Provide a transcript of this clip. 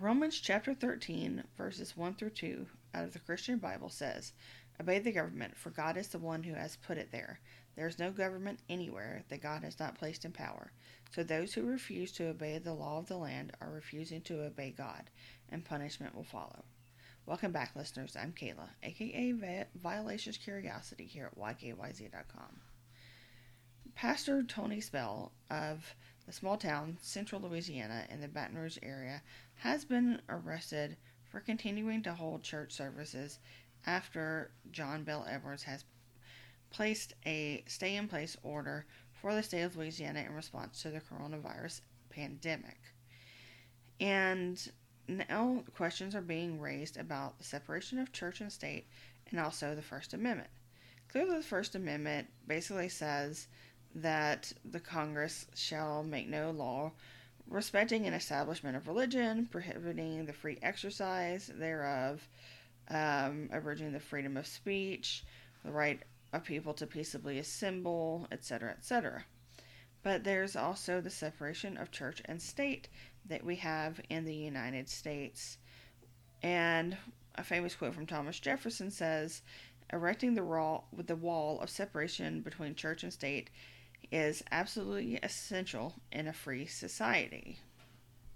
Romans chapter 13, verses 1 through 2 out of the Christian Bible says, Obey the government, for God is the one who has put it there. There is no government anywhere that God has not placed in power. So those who refuse to obey the law of the land are refusing to obey God, and punishment will follow. Welcome back, listeners. I'm Kayla, aka Violations Curiosity, here at YKYZ.com. Pastor Tony Spell of the small town Central Louisiana in the Baton Rouge area has been arrested for continuing to hold church services after John Bel Edwards has placed a stay in place order for the state of Louisiana in response to the coronavirus pandemic. And now questions are being raised about the separation of church and state and also the First Amendment. Clearly, the First Amendment basically says that the Congress shall make no law respecting an establishment of religion, prohibiting the free exercise thereof, um, abridging the freedom of speech, the right of people to peaceably assemble, etc., etc. But there's also the separation of church and state that we have in the United States. And a famous quote from Thomas Jefferson says, erecting the, raw, with the wall of separation between church and state is absolutely essential in a free society.